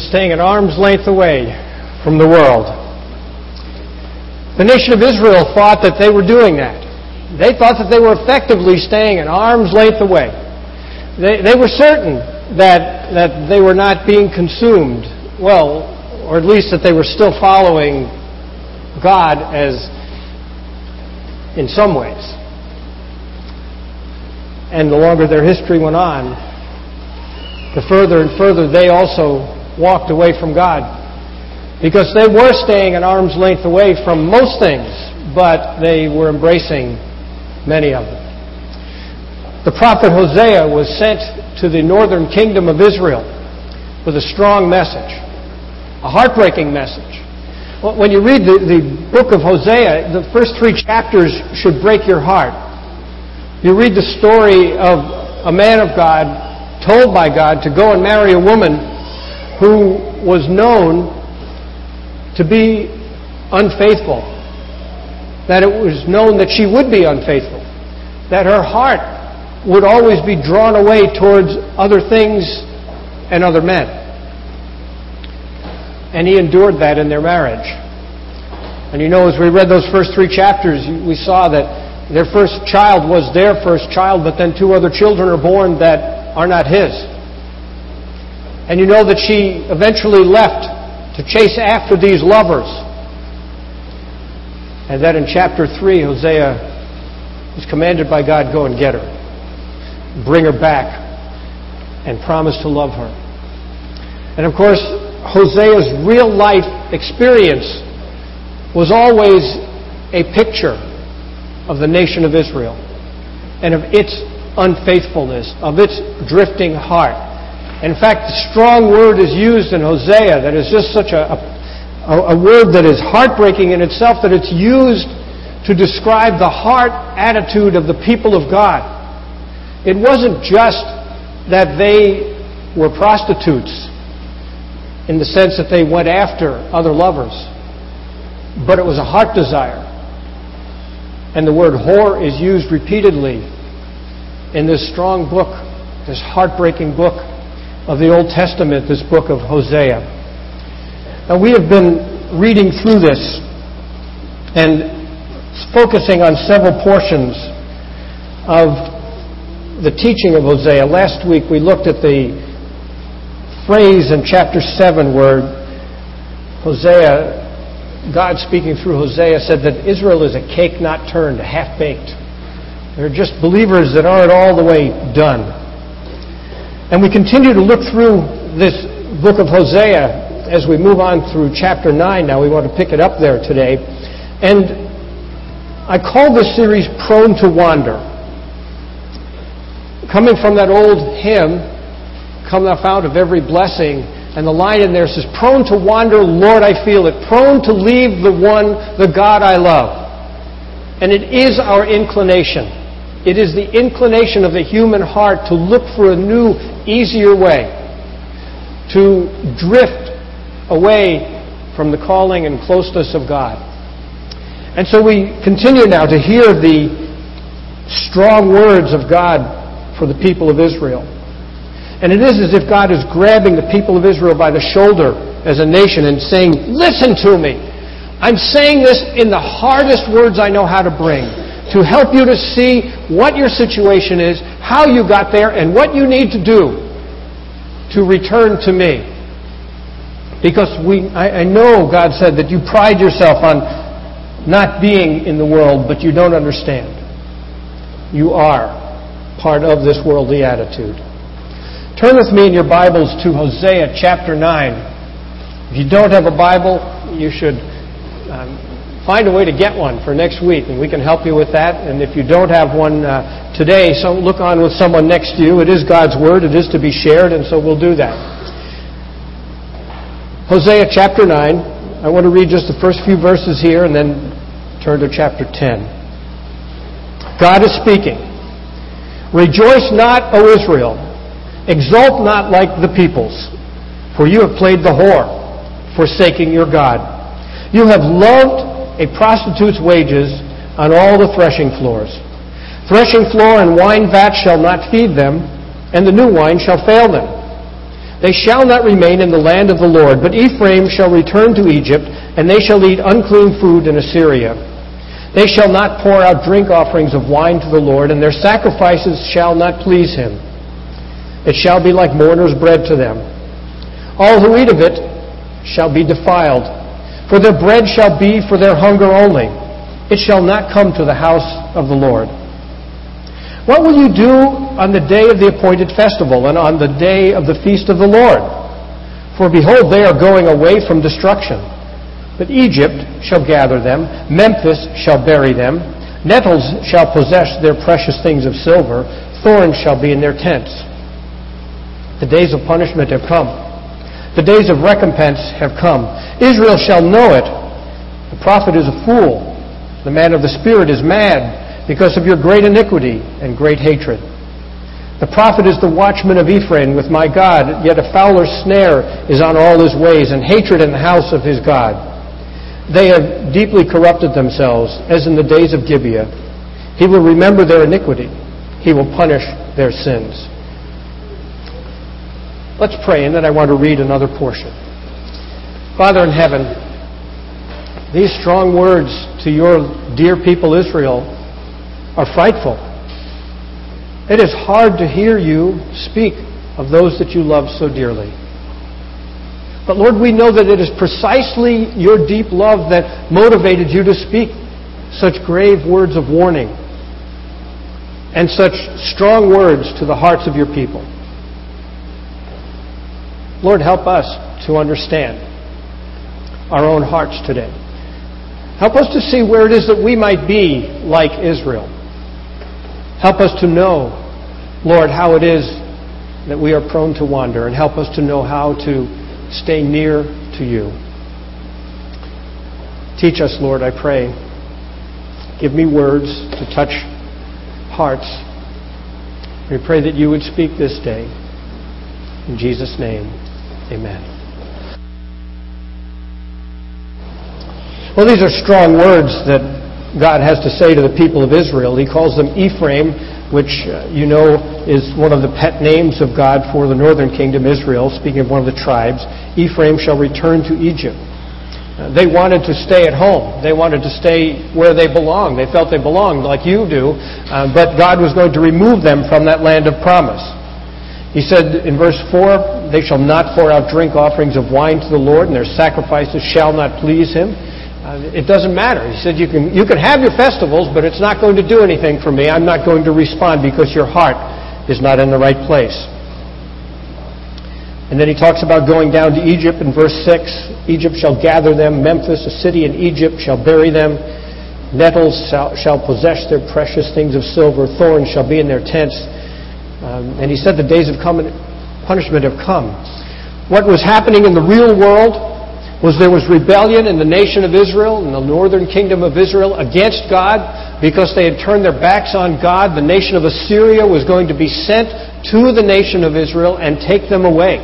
staying at arm's length away from the world. The nation of Israel thought that they were doing that. They thought that they were effectively staying at arm's length away. They, they were certain that, that they were not being consumed, well, or at least that they were still following God as in some ways. And the longer their history went on, the further and further they also walked away from God. Because they were staying an arm's length away from most things, but they were embracing many of them. The prophet Hosea was sent to the northern kingdom of Israel with a strong message, a heartbreaking message. When you read the, the book of Hosea, the first three chapters should break your heart. You read the story of a man of God told by God to go and marry a woman who was known to be unfaithful, that it was known that she would be unfaithful, that her heart would always be drawn away towards other things and other men. And he endured that in their marriage. And you know, as we read those first three chapters, we saw that their first child was their first child, but then two other children are born that are not his. And you know that she eventually left to chase after these lovers. And that in chapter 3, Hosea was commanded by God, go and get her. Bring her back and promise to love her. And of course, Hosea's real life experience was always a picture of the nation of Israel and of its unfaithfulness, of its drifting heart. In fact, the strong word is used in Hosea that is just such a, a, a word that is heartbreaking in itself that it's used to describe the heart attitude of the people of God. It wasn't just that they were prostitutes in the sense that they went after other lovers, but it was a heart desire. And the word whore is used repeatedly in this strong book, this heartbreaking book of the Old Testament, this book of Hosea. Now, we have been reading through this and focusing on several portions of the teaching of Hosea. Last week we looked at the phrase in chapter 7 where Hosea, God speaking through Hosea, said that Israel is a cake not turned, half baked. They're just believers that aren't all the way done. And we continue to look through this book of Hosea as we move on through chapter 9 now. We want to pick it up there today. And I call this series Prone to Wander. Coming from that old hymn, Come Thou Fount of Every Blessing, and the line in there says, Prone to wander, Lord, I feel it. Prone to leave the one, the God I love. And it is our inclination. It is the inclination of the human heart to look for a new, easier way, to drift away from the calling and closeness of God. And so we continue now to hear the strong words of God for the people of Israel. And it is as if God is grabbing the people of Israel by the shoulder as a nation and saying, Listen to me. I'm saying this in the hardest words I know how to bring to help you to see what your situation is, how you got there, and what you need to do to return to me. Because we, I, I know God said that you pride yourself on not being in the world, but you don't understand. You are part of this worldly attitude. Turn with me in your Bibles to Hosea chapter 9. If you don't have a Bible, you should um, find a way to get one for next week, and we can help you with that. And if you don't have one uh, today, so look on with someone next to you. It is God's Word. It is to be shared, and so we'll do that. Hosea chapter 9. I want to read just the first few verses here and then turn to chapter 10. God is speaking. Rejoice not, O Israel. Exult not like the peoples, for you have played the whore, forsaking your God. You have loved a prostitute's wages on all the threshing floors. Threshing floor and wine vat shall not feed them, and the new wine shall fail them. They shall not remain in the land of the Lord, but Ephraim shall return to Egypt, and they shall eat unclean food in Assyria. They shall not pour out drink offerings of wine to the Lord, and their sacrifices shall not please him. It shall be like mourner's bread to them. All who eat of it shall be defiled, for their bread shall be for their hunger only. It shall not come to the house of the Lord. What will you do on the day of the appointed festival and on the day of the feast of the Lord? For behold, they are going away from destruction. But Egypt shall gather them, Memphis shall bury them, nettles shall possess their precious things of silver, thorns shall be in their tents. The days of punishment have come. The days of recompense have come. Israel shall know it. The prophet is a fool. The man of the Spirit is mad because of your great iniquity and great hatred. The prophet is the watchman of Ephraim with my God, yet a fouler snare is on all his ways, and hatred in the house of his God. They have deeply corrupted themselves, as in the days of Gibeah. He will remember their iniquity. He will punish their sins. Let's pray, and then I want to read another portion. Father in heaven, these strong words to your dear people Israel are frightful. It is hard to hear you speak of those that you love so dearly. But Lord, we know that it is precisely your deep love that motivated you to speak such grave words of warning and such strong words to the hearts of your people. Lord, help us to understand our own hearts today. Help us to see where it is that we might be like Israel. Help us to know, Lord, how it is that we are prone to wander, and help us to know how to stay near to you. Teach us, Lord, I pray. Give me words to touch hearts. We pray that you would speak this day. In Jesus' name, amen. Well, these are strong words that God has to say to the people of Israel. He calls them Ephraim, which uh, you know is one of the pet names of God for the northern kingdom, Israel, speaking of one of the tribes. Ephraim shall return to Egypt. Uh, they wanted to stay at home. They wanted to stay where they belonged. They felt they belonged, like you do, uh, but God was going to remove them from that land of promise. He said in verse 4, They shall not pour out drink offerings of wine to the Lord, and their sacrifices shall not please him. Uh, it doesn't matter. He said, you can, you can have your festivals, but it's not going to do anything for me. I'm not going to respond because your heart is not in the right place. And then he talks about going down to Egypt in verse 6. Egypt shall gather them. Memphis, a city in Egypt, shall bury them. Nettles shall, shall possess their precious things of silver. Thorns shall be in their tents. Um, and he said the days of punishment have come. What was happening in the real world was there was rebellion in the nation of Israel, in the northern kingdom of Israel, against God because they had turned their backs on God. The nation of Assyria was going to be sent to the nation of Israel and take them away.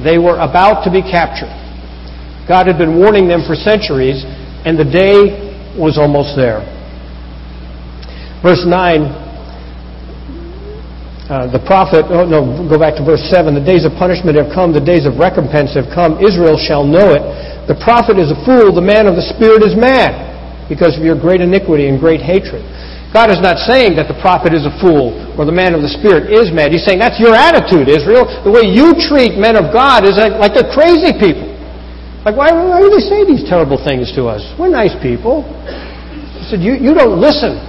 They were about to be captured. God had been warning them for centuries, and the day was almost there. Verse 9 uh, the prophet, oh no, go back to verse 7. The days of punishment have come, the days of recompense have come. Israel shall know it. The prophet is a fool, the man of the Spirit is mad because of your great iniquity and great hatred. God is not saying that the prophet is a fool or the man of the Spirit is mad. He's saying that's your attitude, Israel. The way you treat men of God is like, they're crazy people. Like, why, why do they say these terrible things to us? We're nice people. He said, you, you don't listen.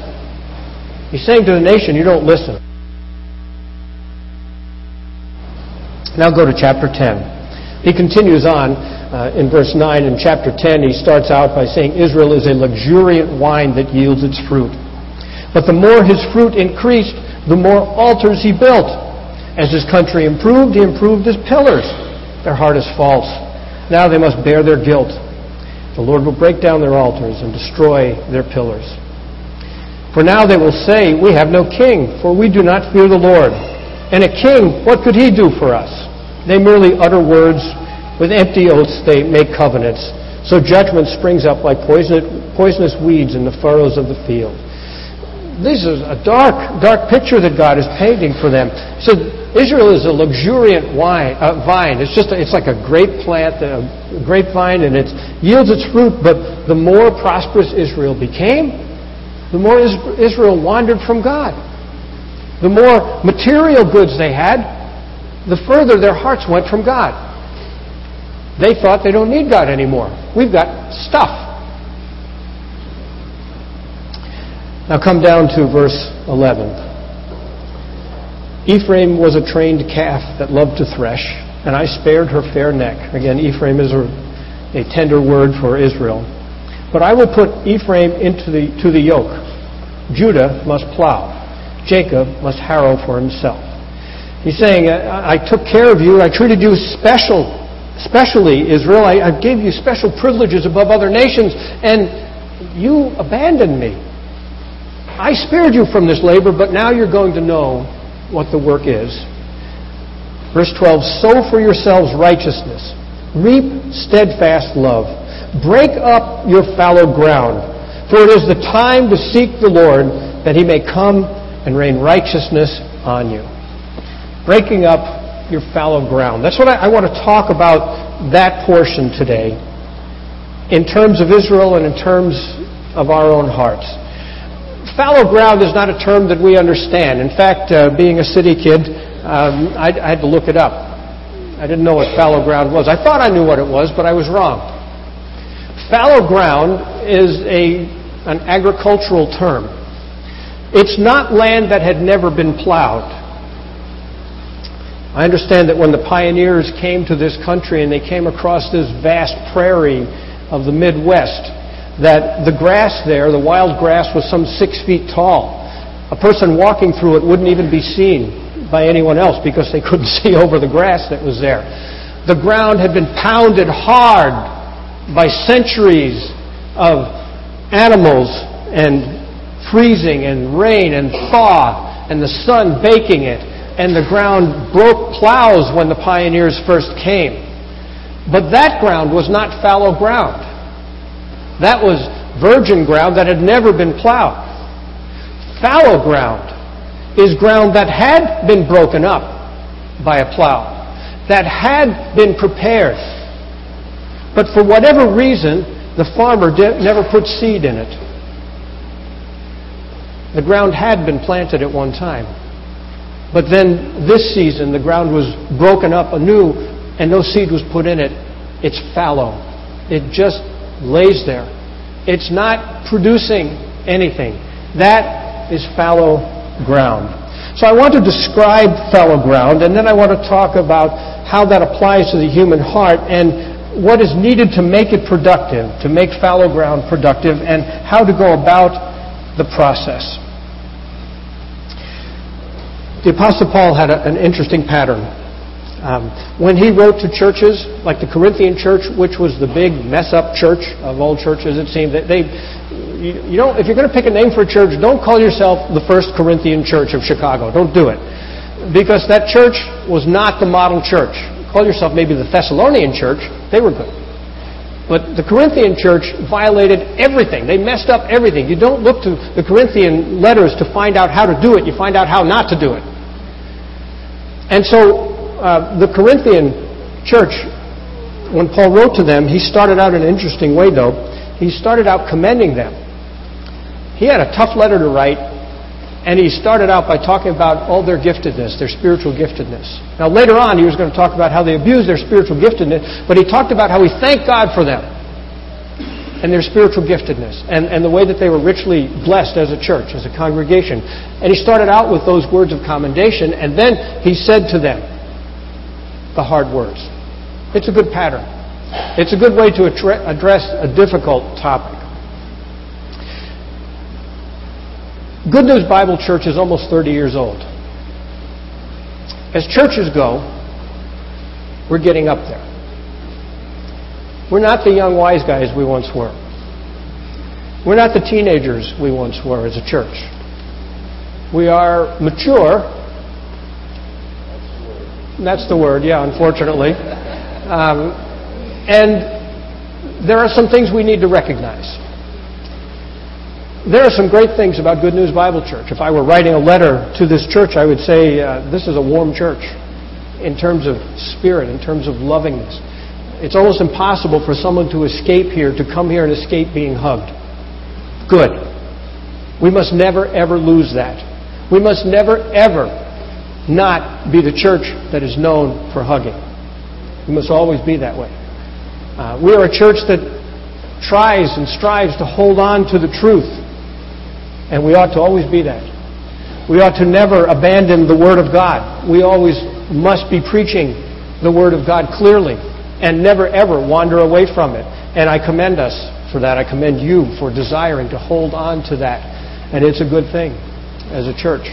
He's saying to the nation, you don't listen. Now go to chapter 10. He continues on uh, in verse 9 in chapter 10, he starts out by saying, Israel is a luxuriant wine that yields its fruit. But the more his fruit increased, the more altars he built. As his country improved, he improved his pillars. Their heart is false. Now they must bear their guilt. The Lord will break down their altars and destroy their pillars. For now they will say, We have no king, for we do not fear the Lord. And a king, what could he do for us? They merely utter words with empty oaths they make covenants. So judgment springs up like poisonous weeds in the furrows of the field. This is a dark, dark picture that God is painting for them. So Israel is a luxuriant wine, uh, vine. It's just a, it's like a grape plant, a grapevine, and it yields its fruit. But the more prosperous Israel became, the more Israel wandered from God. The more material goods they had, the further their hearts went from God. They thought they don't need God anymore. We've got stuff. Now come down to verse 11. Ephraim was a trained calf that loved to thresh, and I spared her fair neck. Again, Ephraim is a, a tender word for Israel. But I will put Ephraim into the, to the yoke. Judah must plow. Jacob must harrow for himself. He's saying, I, I took care of you. I treated you special, specially, Israel. I, I gave you special privileges above other nations, and you abandoned me. I spared you from this labor, but now you're going to know what the work is. Verse 12 Sow for yourselves righteousness, reap steadfast love, break up your fallow ground, for it is the time to seek the Lord that he may come and rain righteousness on you. Breaking up your fallow ground. That's what I, I want to talk about that portion today in terms of Israel and in terms of our own hearts fallow ground is not a term that we understand. In fact, uh, being a city kid, um, I, I had to look it up. I didn't know what fallow ground was. I thought I knew what it was, but I was wrong. Fallow ground is a, an agricultural term. It's not land that had never been plowed. I understand that when the pioneers came to this country and they came across this vast prairie of the Midwest, that the grass there, the wild grass, was some six feet tall. A person walking through it wouldn't even be seen by anyone else because they couldn't see over the grass that was there. The ground had been pounded hard by centuries of animals and freezing and rain and thaw and the sun baking it. And the ground broke plows when the pioneers first came. But that ground was not fallow ground. That was virgin ground that had never been plowed. Fallow ground is ground that had been broken up by a plow, that had been prepared. But for whatever reason, the farmer never put seed in it. The ground had been planted at one time. But then this season, the ground was broken up anew and no seed was put in it. It's fallow. It just lays there. It's not producing anything. That is fallow ground. So I want to describe fallow ground, and then I want to talk about how that applies to the human heart and what is needed to make it productive, to make fallow ground productive, and how to go about the process. The Apostle Paul had a, an interesting pattern. Um, when he wrote to churches, like the Corinthian church, which was the big mess up church of all churches, it seemed that they, you, you don't, if you're going to pick a name for a church, don't call yourself the First Corinthian Church of Chicago. Don't do it, because that church was not the model church. Call yourself maybe the Thessalonian church. They were good. But the Corinthian church violated everything. They messed up everything. You don't look to the Corinthian letters to find out how to do it. You find out how not to do it. And so uh, the Corinthian church, when Paul wrote to them, he started out in an interesting way, though. He started out commending them. He had a tough letter to write, and he started out by talking about all their giftedness, their spiritual giftedness. Now, later on, he was going to talk about how they abused their spiritual giftedness, but he talked about how he thanked God for them and their spiritual giftedness and, and the way that they were richly blessed as a church, as a congregation. And he started out with those words of commendation, and then he said to them, the hard words. It's a good pattern. It's a good way to address a difficult topic. Good News Bible Church is almost 30 years old. As churches go, we're getting up there. We're not the young wise guys we once were. We're not the teenagers we once were as a church. We are mature that's the word, yeah, unfortunately. Um, and there are some things we need to recognize. There are some great things about Good News Bible Church. If I were writing a letter to this church, I would say uh, this is a warm church in terms of spirit, in terms of lovingness. It's almost impossible for someone to escape here, to come here and escape being hugged. Good. We must never, ever lose that. We must never, ever not be the church that is known for hugging. We must always be that way. Uh, we are a church that tries and strives to hold on to the truth, and we ought to always be that. We ought to never abandon the Word of God. We always must be preaching the Word of God clearly and never ever wander away from it. And I commend us for that. I commend you for desiring to hold on to that. And it's a good thing as a church.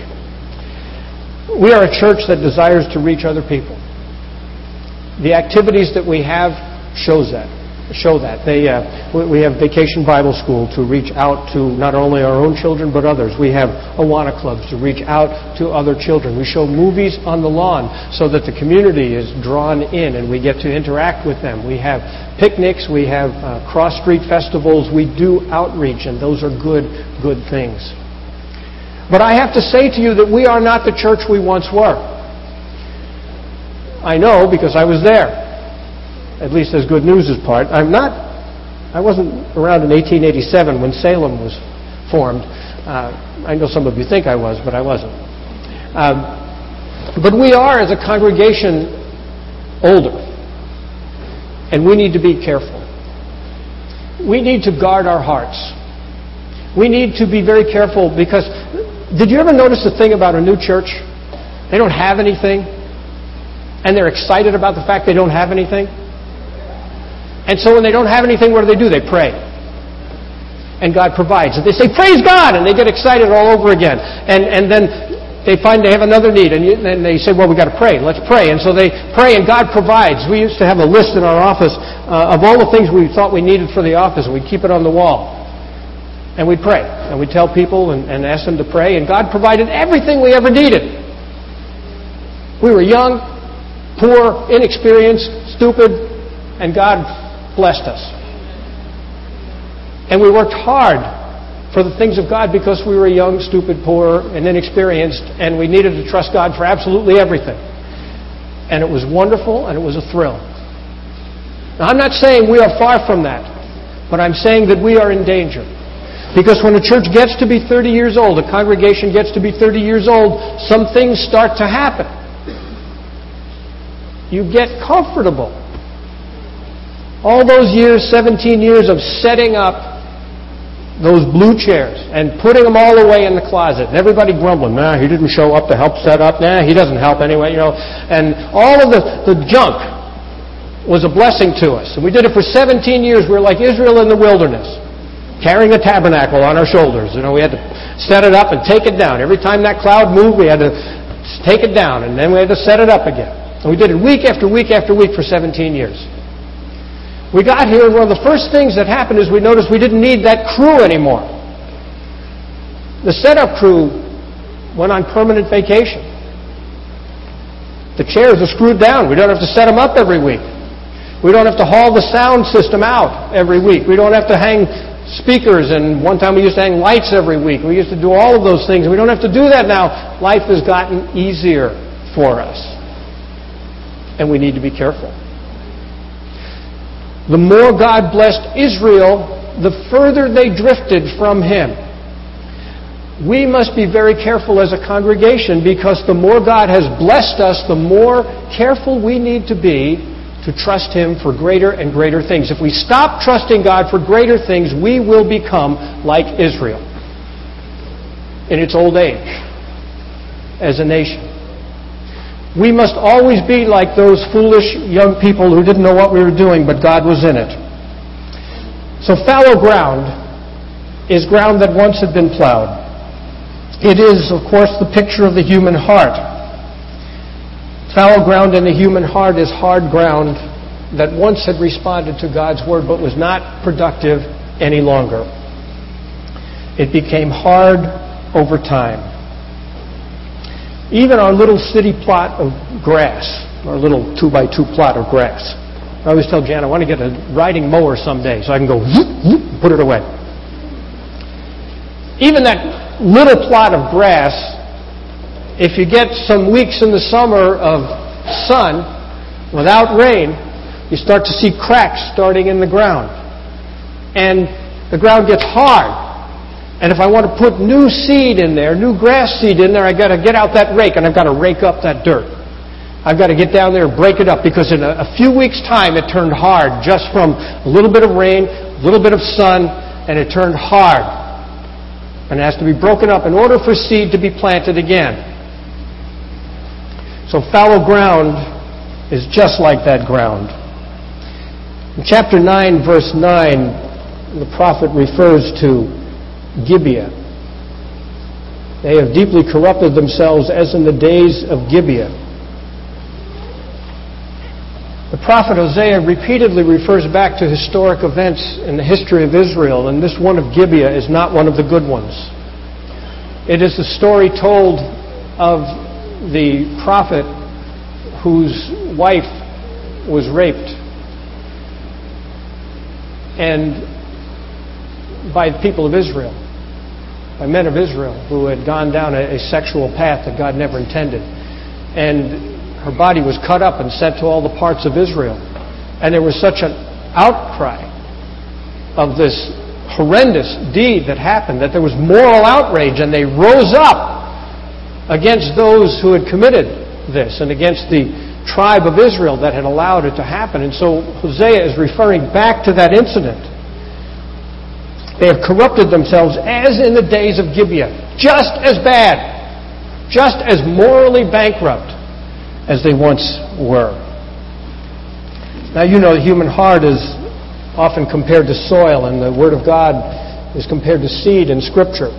We are a church that desires to reach other people. The activities that we have shows that show that. They, uh, we have Vacation Bible School to reach out to not only our own children but others. We have Awana clubs to reach out to other children. We show movies on the lawn so that the community is drawn in and we get to interact with them. We have picnics. We have uh, cross street festivals. We do outreach, and those are good, good things. But I have to say to you that we are not the church we once were. I know because I was there at least as good news is part. I'm not, I wasn't around in 1887 when Salem was formed. Uh, I know some of you think I was, but I wasn't. Um, but we are, as a congregation, older. And we need to be careful. We need to guard our hearts. We need to be very careful because did you ever notice the thing about a new church? They don't have anything, and they're excited about the fact they don't have anything. And so when they don't have anything, what do they do? They pray. And God provides. And they say, Praise God! And they get excited all over again. And, and then they find they have another need. And then they say, Well, we've got to pray. Let's pray. And so they pray, and God provides. We used to have a list in our office uh, of all the things we thought we needed for the office, and we'd keep it on the wall. And we'd pray. And we'd tell people and, and ask them to pray. And God provided everything we ever needed. We were young, poor, inexperienced, stupid, and God blessed us. And we worked hard for the things of God because we were young, stupid, poor, and inexperienced, and we needed to trust God for absolutely everything. And it was wonderful and it was a thrill. Now, I'm not saying we are far from that, but I'm saying that we are in danger. Because when a church gets to be 30 years old, a congregation gets to be 30 years old, some things start to happen. You get comfortable. All those years, 17 years of setting up those blue chairs and putting them all away in the closet. And everybody grumbling, nah, he didn't show up to help set up. Nah, he doesn't help anyway, you know. And all of the, the junk was a blessing to us. And we did it for 17 years. We were like Israel in the wilderness, carrying a tabernacle on our shoulders. You know, we had to set it up and take it down. Every time that cloud moved, we had to take it down, and then we had to set it up again. And we did it week after week after week for 17 years. We got here, and one of the first things that happened is we noticed we didn't need that crew anymore. The setup crew went on permanent vacation. The chairs are screwed down. We don't have to set them up every week. We don't have to haul the sound system out every week. We don't have to hang speakers, and one time we used to hang lights every week. We used to do all of those things. We don't have to do that now. Life has gotten easier for us. And we need to be careful. The more God blessed Israel, the further they drifted from Him. We must be very careful as a congregation because the more God has blessed us, the more careful we need to be to trust Him for greater and greater things. If we stop trusting God for greater things, we will become like Israel in its old age as a nation. We must always be like those foolish young people who didn't know what we were doing, but God was in it. So fallow ground is ground that once had been plowed. It is, of course, the picture of the human heart. Fallow ground in the human heart is hard ground that once had responded to God's word but was not productive any longer. It became hard over time. Even our little city plot of grass, our little two by two plot of grass. I always tell Jan, I want to get a riding mower someday so I can go whoop, whoop, put it away. even that little plot of grass, if you get some weeks in the summer of sun without rain, you start to see cracks starting in the ground. And the ground gets hard. And if I want to put new seed in there, new grass seed in there, I've got to get out that rake and I've got to rake up that dirt. I've got to get down there and break it up because in a, a few weeks' time it turned hard just from a little bit of rain, a little bit of sun, and it turned hard. And it has to be broken up in order for seed to be planted again. So fallow ground is just like that ground. In chapter 9, verse 9, the prophet refers to Gibeah. They have deeply corrupted themselves as in the days of Gibeah. The prophet Hosea repeatedly refers back to historic events in the history of Israel, and this one of Gibeah is not one of the good ones. It is the story told of the prophet whose wife was raped and by the people of Israel by men of Israel who had gone down a, a sexual path that God never intended. And her body was cut up and sent to all the parts of Israel. And there was such an outcry of this horrendous deed that happened that there was moral outrage and they rose up against those who had committed this and against the tribe of Israel that had allowed it to happen. And so Hosea is referring back to that incident they have corrupted themselves as in the days of Gibeah. Just as bad. Just as morally bankrupt as they once were. Now, you know, the human heart is often compared to soil, and the Word of God is compared to seed in Scripture.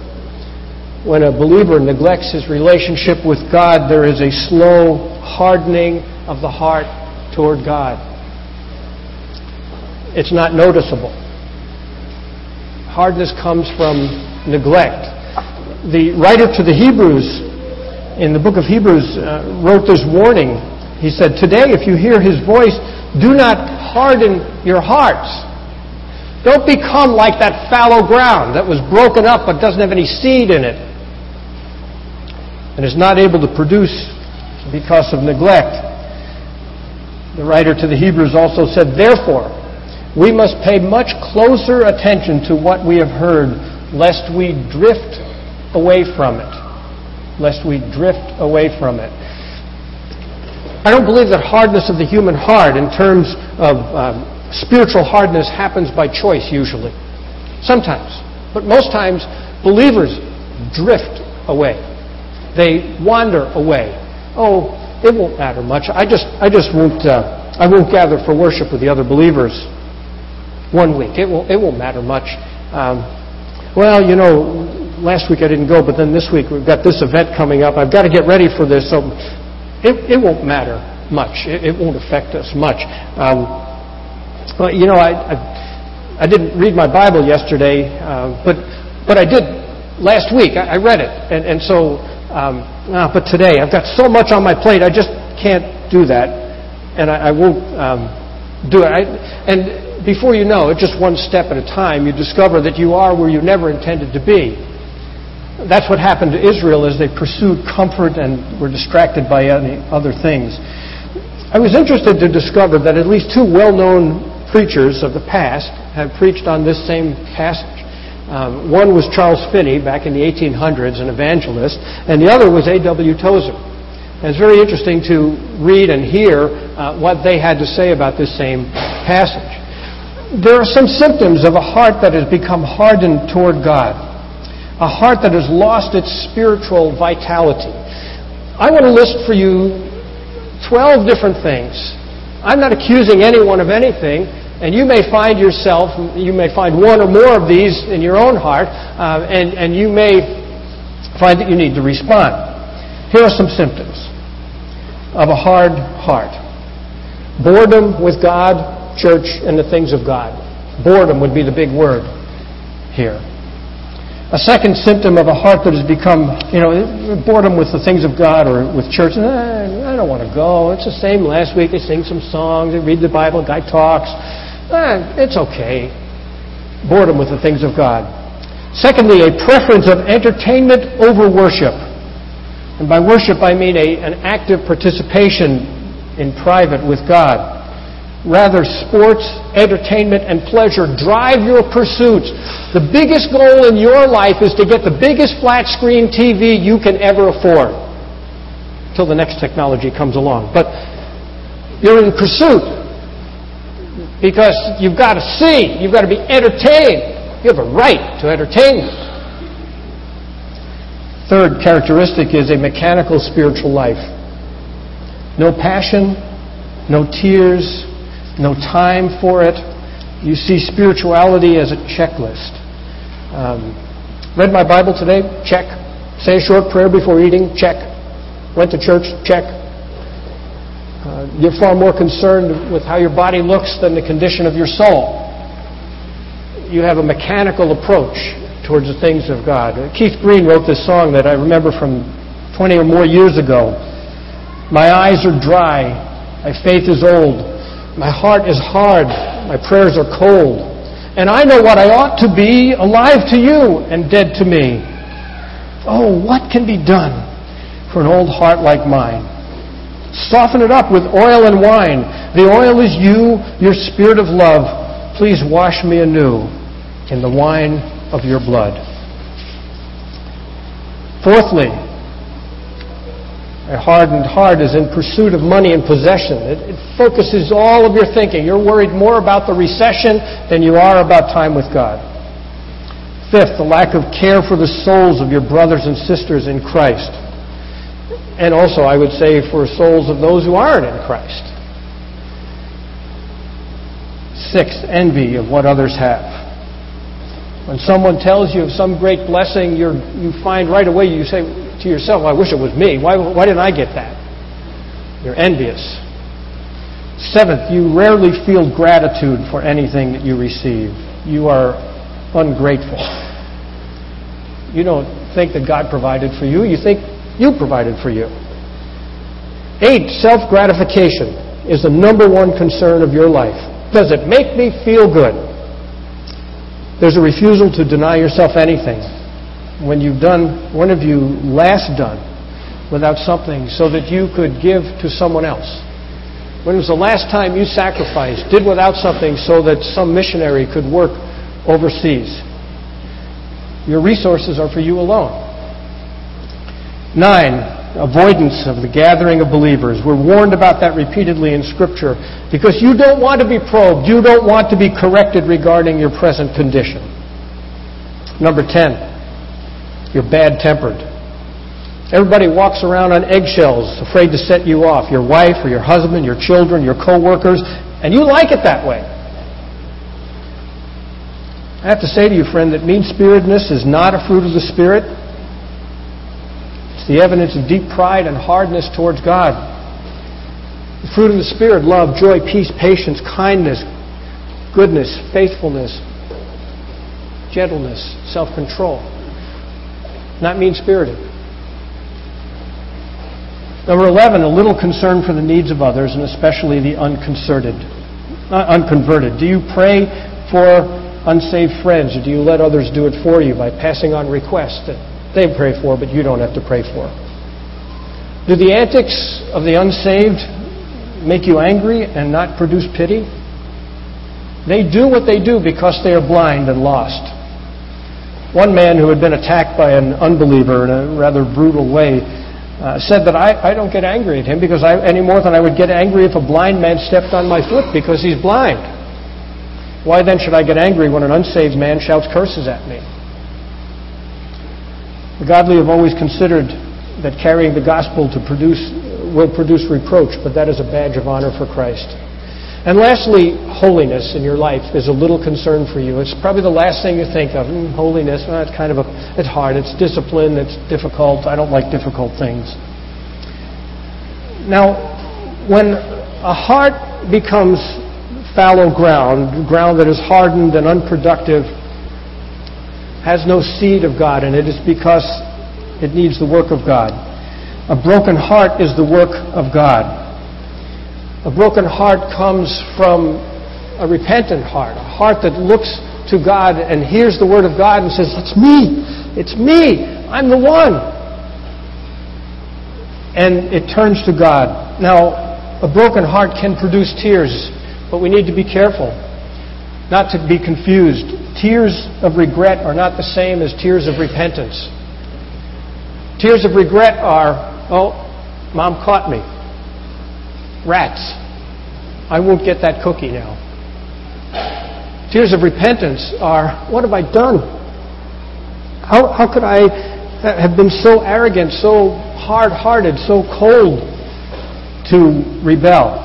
When a believer neglects his relationship with God, there is a slow hardening of the heart toward God. It's not noticeable hardness comes from neglect. The writer to the Hebrews in the book of Hebrews uh, wrote this warning. He said, Today, if you hear his voice, do not harden your hearts. Don't become like that fallow ground that was broken up but doesn't have any seed in it and is not able to produce because of neglect. The writer to the Hebrews also said, Therefore, we must pay much closer attention to what we have heard, lest we drift away from it. Lest we drift away from it. I don't believe that hardness of the human heart, in terms of um, spiritual hardness, happens by choice usually. Sometimes. But most times, believers drift away. They wander away. Oh, it won't matter much. I just, I just won't, uh, I won't gather for worship with the other believers one week. It won't, it won't matter much. Um, well, you know, last week I didn't go, but then this week we've got this event coming up. I've got to get ready for this, so it, it won't matter much. It, it won't affect us much. Um, well, you know, I, I, I didn't read my Bible yesterday, uh, but but I did last week. I, I read it, and and so. Um, ah, but today I've got so much on my plate, I just can't do that, and I, I won't um, do it. I, and before you know it, just one step at a time, you discover that you are where you never intended to be. That's what happened to Israel as they pursued comfort and were distracted by other things. I was interested to discover that at least two well-known preachers of the past have preached on this same passage. Um, one was Charles Finney back in the 1800s, an evangelist, and the other was A.W. Tozer. And it's very interesting to read and hear uh, what they had to say about this same passage there are some symptoms of a heart that has become hardened toward God, a heart that has lost its spiritual vitality. I want to list for you 12 different things. I'm not accusing anyone of anything, and you may find yourself, you may find one or more of these in your own heart, uh, and, and you may find that you need to respond. Here are some symptoms of a hard heart boredom with God, church, and the things of God. Boredom would be the big word here. A second symptom of a heart that has become, you know, boredom with the things of God or with church. I don't want to go. It's the same last week. They sing some songs. They read the Bible. Guy talks. It's okay. Boredom with the things of God. Secondly, a preference of entertainment over worship. And by worship, I mean a, an active participation in private with God. Rather, sports, entertainment, and pleasure drive your pursuits. The biggest goal in your life is to get the biggest flat screen TV you can ever afford. Until the next technology comes along. But you're in pursuit because you've got to see, you've got to be entertained. You have a right to entertainment. Third characteristic is a mechanical spiritual life. No passion, no tears, no time for it. You see spirituality as a checklist. Um, read my Bible today? Check. Say a short prayer before eating? Check. Went to church? Check. Uh, you're far more concerned with how your body looks than the condition of your soul you have a mechanical approach towards the things of God. Keith Green wrote this song that I remember from 20 or more years ago. My eyes are dry, my faith is old, my heart is hard, my prayers are cold, and I know what I ought to be, alive to you and dead to me. Oh, what can be done for an old heart like mine? Soften it up with oil and wine. The oil is you, your spirit of love. Please wash me anew in the wine of your blood. Fourthly, a hardened heart is in pursuit of money and possession. It, it, focuses all of your thinking. You're worried more about the recession than you are about time with God. Fifth, the lack of care for the souls of your brothers and sisters in Christ. And also, I would say, for souls of those who aren't in Christ. Sixth, envy of what others have. When someone tells you of some great blessing, you you find right away, you say to yourself, I wish it was me. Why, why didn't I get that? You're envious. Seventh, you rarely feel gratitude for anything that you receive. You are ungrateful. You don't think that God provided for you, you think you provided for you. Eight, self gratification is the number one concern of your life. Does it make me feel good? There's a refusal to deny yourself anything. When you've done, when have you last done without something so that you could give to someone else? When was the last time you sacrificed, did without something so that some missionary could work overseas? Your resources are for you alone. Nine, avoidance of the gathering of believers. We're warned about that repeatedly in Scripture because you don't want to be probed. You don't want to be corrected regarding your present condition. Number 10, you're bad tempered. Everybody walks around on eggshells, afraid to set you off. Your wife or your husband, your children, your co-workers, and you like it that way. I have to say to you, friend, that mean-spiritedness is not a fruit of the Spirit It's the evidence of deep pride and hardness towards God. The fruit of the Spirit love, joy, peace, patience, kindness, goodness, faithfulness, gentleness, self control. Not mean spirited. Number 11, a little concern for the needs of others, and especially the unconcerted, not unconverted. Do you pray for unsaved friends, or do you let others do it for you by passing on requests that they pray for, but you don't have to pray for. Do the antics of the unsaved make you angry and not produce pity? They do what they do because they are blind and lost. One man who had been attacked by an unbeliever in a rather brutal way uh, said that I, I don't get angry at him because I, any more than I would get angry if a blind man stepped on my foot because he's blind. Why then should I get angry when an unsaved man shouts curses at me? The godly have always considered that carrying the gospel to produce will produce reproach, but that is a badge of honor for Christ. And lastly, holiness in your life is a little concern for you. It's probably the last thing you think of. Mm, holiness, well, it's kind of a, it's hard. It's discipline. It's difficult. I don't like difficult things. Now, when a heart becomes fallow ground, ground that is hardened and unproductive, has no seed of God in it is because it needs the work of God. A broken heart is the work of God. A broken heart comes from a repentant heart, a heart that looks to God and hears the Word of God and says, It's me! It's me! I'm the one! And it turns to God. Now, a broken heart can produce tears, but we need to be careful not to be confused. Tears of regret are not the same as tears of repentance. Tears of regret are, oh, mom caught me. Rats. I won't get that cookie now. Tears of repentance are, what have I done? How, how could I have been so arrogant, so hard hearted, so cold to rebel?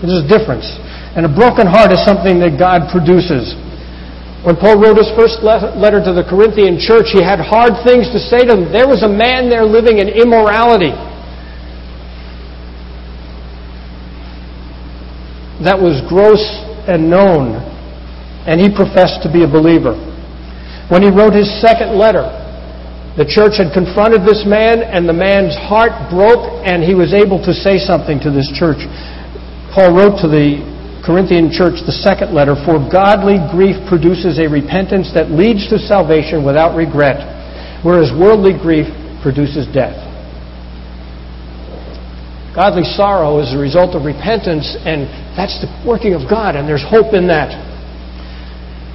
There's a difference. And a broken heart is something that God produces. When Paul wrote his first letter to the Corinthian church, he had hard things to say to them. There was a man there living in immorality. That was gross and known, and he professed to be a believer. When he wrote his second letter, the church had confronted this man, and the man's heart broke, and he was able to say something to this church. Paul wrote to the Corinthian church, the second letter, for godly grief produces a repentance that leads to salvation without regret, whereas worldly grief produces death. Godly sorrow is the result of repentance, and that's the working of God, and there's hope in that.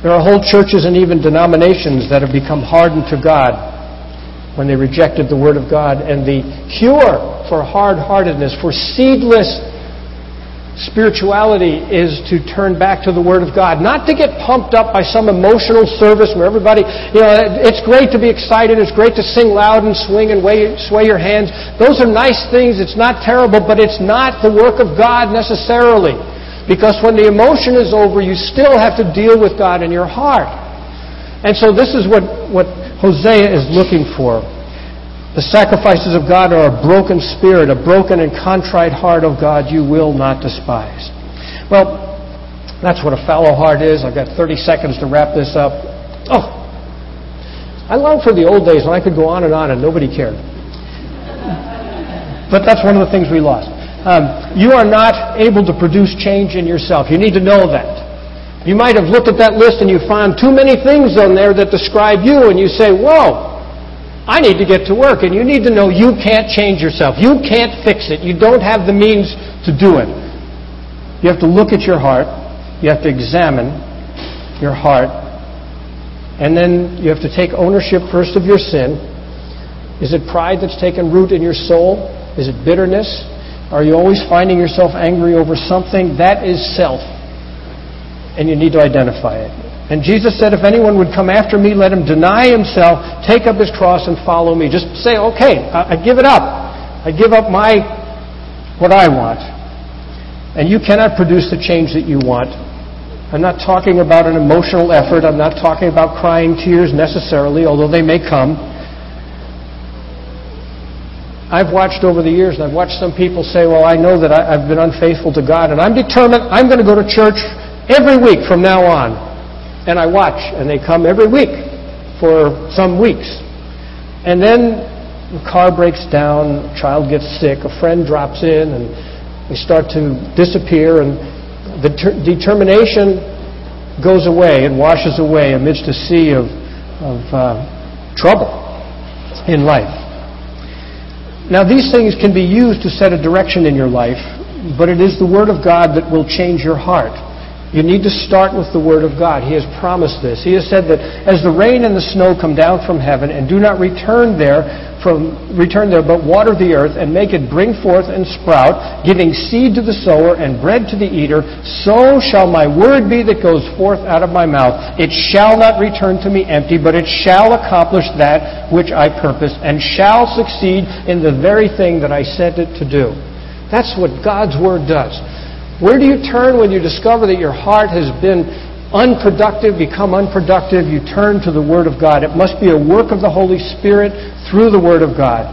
There are whole churches and even denominations that have become hardened to God when they rejected the Word of God, and the cure for hard heartedness, for seedless spirituality is to turn back to the Word of God. Not to get pumped up by some emotional service where everybody, you know, it's great to be excited, it's great to sing loud and swing and sway your hands. Those are nice things, it's not terrible, but it's not the work of God necessarily. Because when the emotion is over, you still have to deal with God in your heart. And so this is what, what Hosea is looking for. The sacrifices of God are a broken spirit, a broken and contrite heart of God you will not despise. Well, that's what a fallow heart is. I've got 30 seconds to wrap this up. Oh, I long for the old days when I could go on and on and nobody cared. But that's one of the things we lost. Um, you are not able to produce change in yourself. You need to know that. You might have looked at that list and you found too many things on there that describe you, and you say, Whoa, I need to get to work. And you need to know you can't change yourself. You can't fix it. You don't have the means to do it. You have to look at your heart. You have to examine your heart. And then you have to take ownership first of your sin. Is it pride that's taken root in your soul? Is it bitterness? Are you always finding yourself angry over something? That is self. And you need to identify it. And Jesus said, If anyone would come after me, let him deny himself, take up his cross, and follow me. Just say, Okay, I give it up. I give up my, what I want. And you cannot produce the change that you want. I'm not talking about an emotional effort. I'm not talking about crying tears necessarily, although they may come. I've watched over the years, and I've watched some people say, Well, I know that I've been unfaithful to God, and I'm determined I'm going to go to church every week from now on and I watch, and they come every week for some weeks. And then the car breaks down, a child gets sick, a friend drops in, and they start to disappear, and the ter- determination goes away and washes away amidst a sea of, of uh, trouble in life. Now, these things can be used to set a direction in your life, but it is the Word of God that will change your heart. You need to start with the Word of God. He has promised this. He has said that as the rain and the snow come down from heaven and do not return there from return there, but water the earth and make it bring forth and sprout, giving seed to the sower and bread to the eater, so shall my word be that goes forth out of my mouth. It shall not return to me empty, but it shall accomplish that which I purpose, and shall succeed in the very thing that I sent it to do. That's what God's word does. Where do you turn when you discover that your heart has been unproductive, become unproductive? You turn to the Word of God. It must be a work of the Holy Spirit through the Word of God.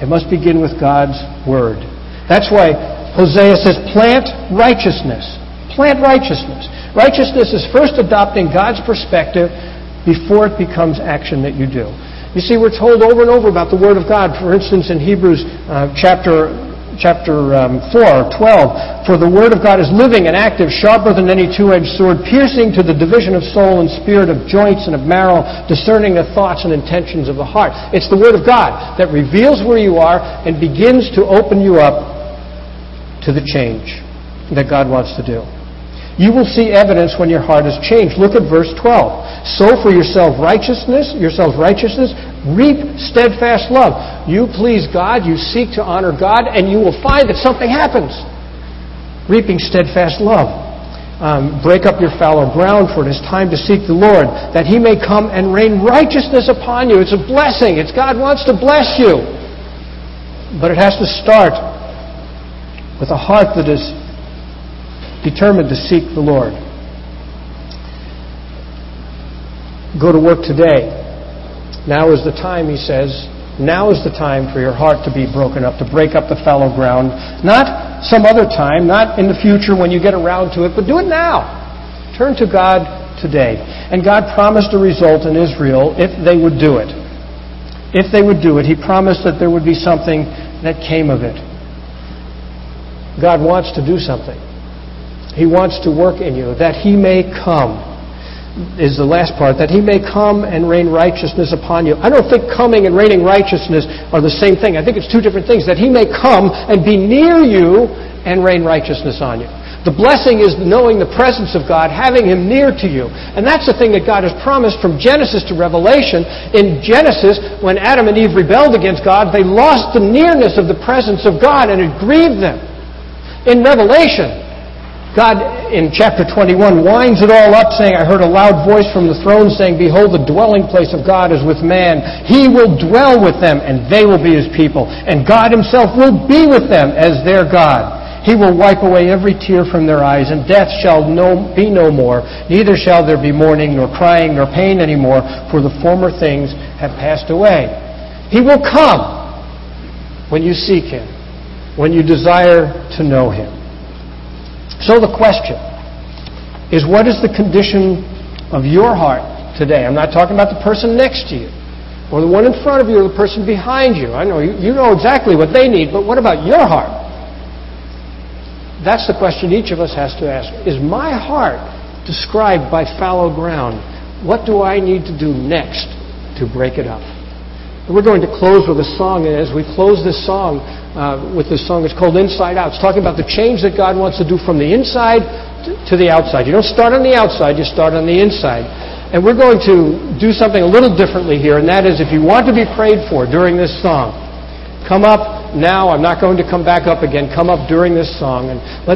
It must begin with God's Word. That's why Hosea says, plant righteousness. Plant righteousness. Righteousness is first adopting God's perspective before it becomes action that you do. You see, we're told over and over about the Word of God. For instance, in Hebrews uh, chapter chapter um, 4, 12. For the Word of God is living and active, sharper than any two-edged sword, piercing to the division of soul and spirit, of joints and of marrow, discerning the thoughts and intentions of the heart. It's the Word of God that reveals where you are and begins to open you up to the change that God wants to do. You will see evidence when your heart is changed. Look at verse 12. Sow for yourself righteousness, yourself righteousness, reap steadfast love. You please God, you seek to honor God, and you will find that something happens. Reaping steadfast love. Um, break up your fallow ground, for it is time to seek the Lord, that He may come and rain righteousness upon you. It's a blessing. It's God wants to bless you. But it has to start with a heart that is determined to seek the Lord. Go to work today. Now is the time, he says. Now is the time for your heart to be broken up, to break up the fallow ground. Not some other time, not in the future when you get around to it, but do it now. Turn to God today. And God promised a result in Israel if they would do it. If they would do it, He promised that there would be something that came of it. God wants to do something. He wants to work in you, that He may come, is the last part, that He may come and rain righteousness upon you. I don't think coming and raining righteousness are the same thing. I think it's two different things. That He may come and be near you and rain righteousness on you. The blessing is knowing the presence of God, having Him near to you. And that's the thing that God has promised from Genesis to Revelation. In Genesis, when Adam and Eve rebelled against God, they lost the nearness of the presence of God and it grieved them. In Revelation, God, in chapter 21, winds it all up, saying, I heard a loud voice from the throne saying, Behold, the dwelling place of God is with man. He will dwell with them, and they will be his people. And God himself will be with them as their God. He will wipe away every tear from their eyes, and death shall no, be no more. Neither shall there be mourning, nor crying, nor pain anymore, for the former things have passed away. He will come when you seek him, when you desire to know him. So the question is what is the condition of your heart today? I'm not talking about the person next to you or the one in front of you or the person behind you. I know you, you know exactly what they need, but what about your heart? That's the question each of us has to ask. Is my heart described by fallow ground? What do I need to do next to break it up? We're going to close with a song, and as we close this song, uh, with this song. It's called Inside Out. It's talking about the change that God wants to do from the inside to the outside. You don't start on the outside, you start on the inside. And we're going to do something a little differently here, and that is if you want to be prayed for during this song, come up now. I'm not going to come back up again. Come up during this song, and let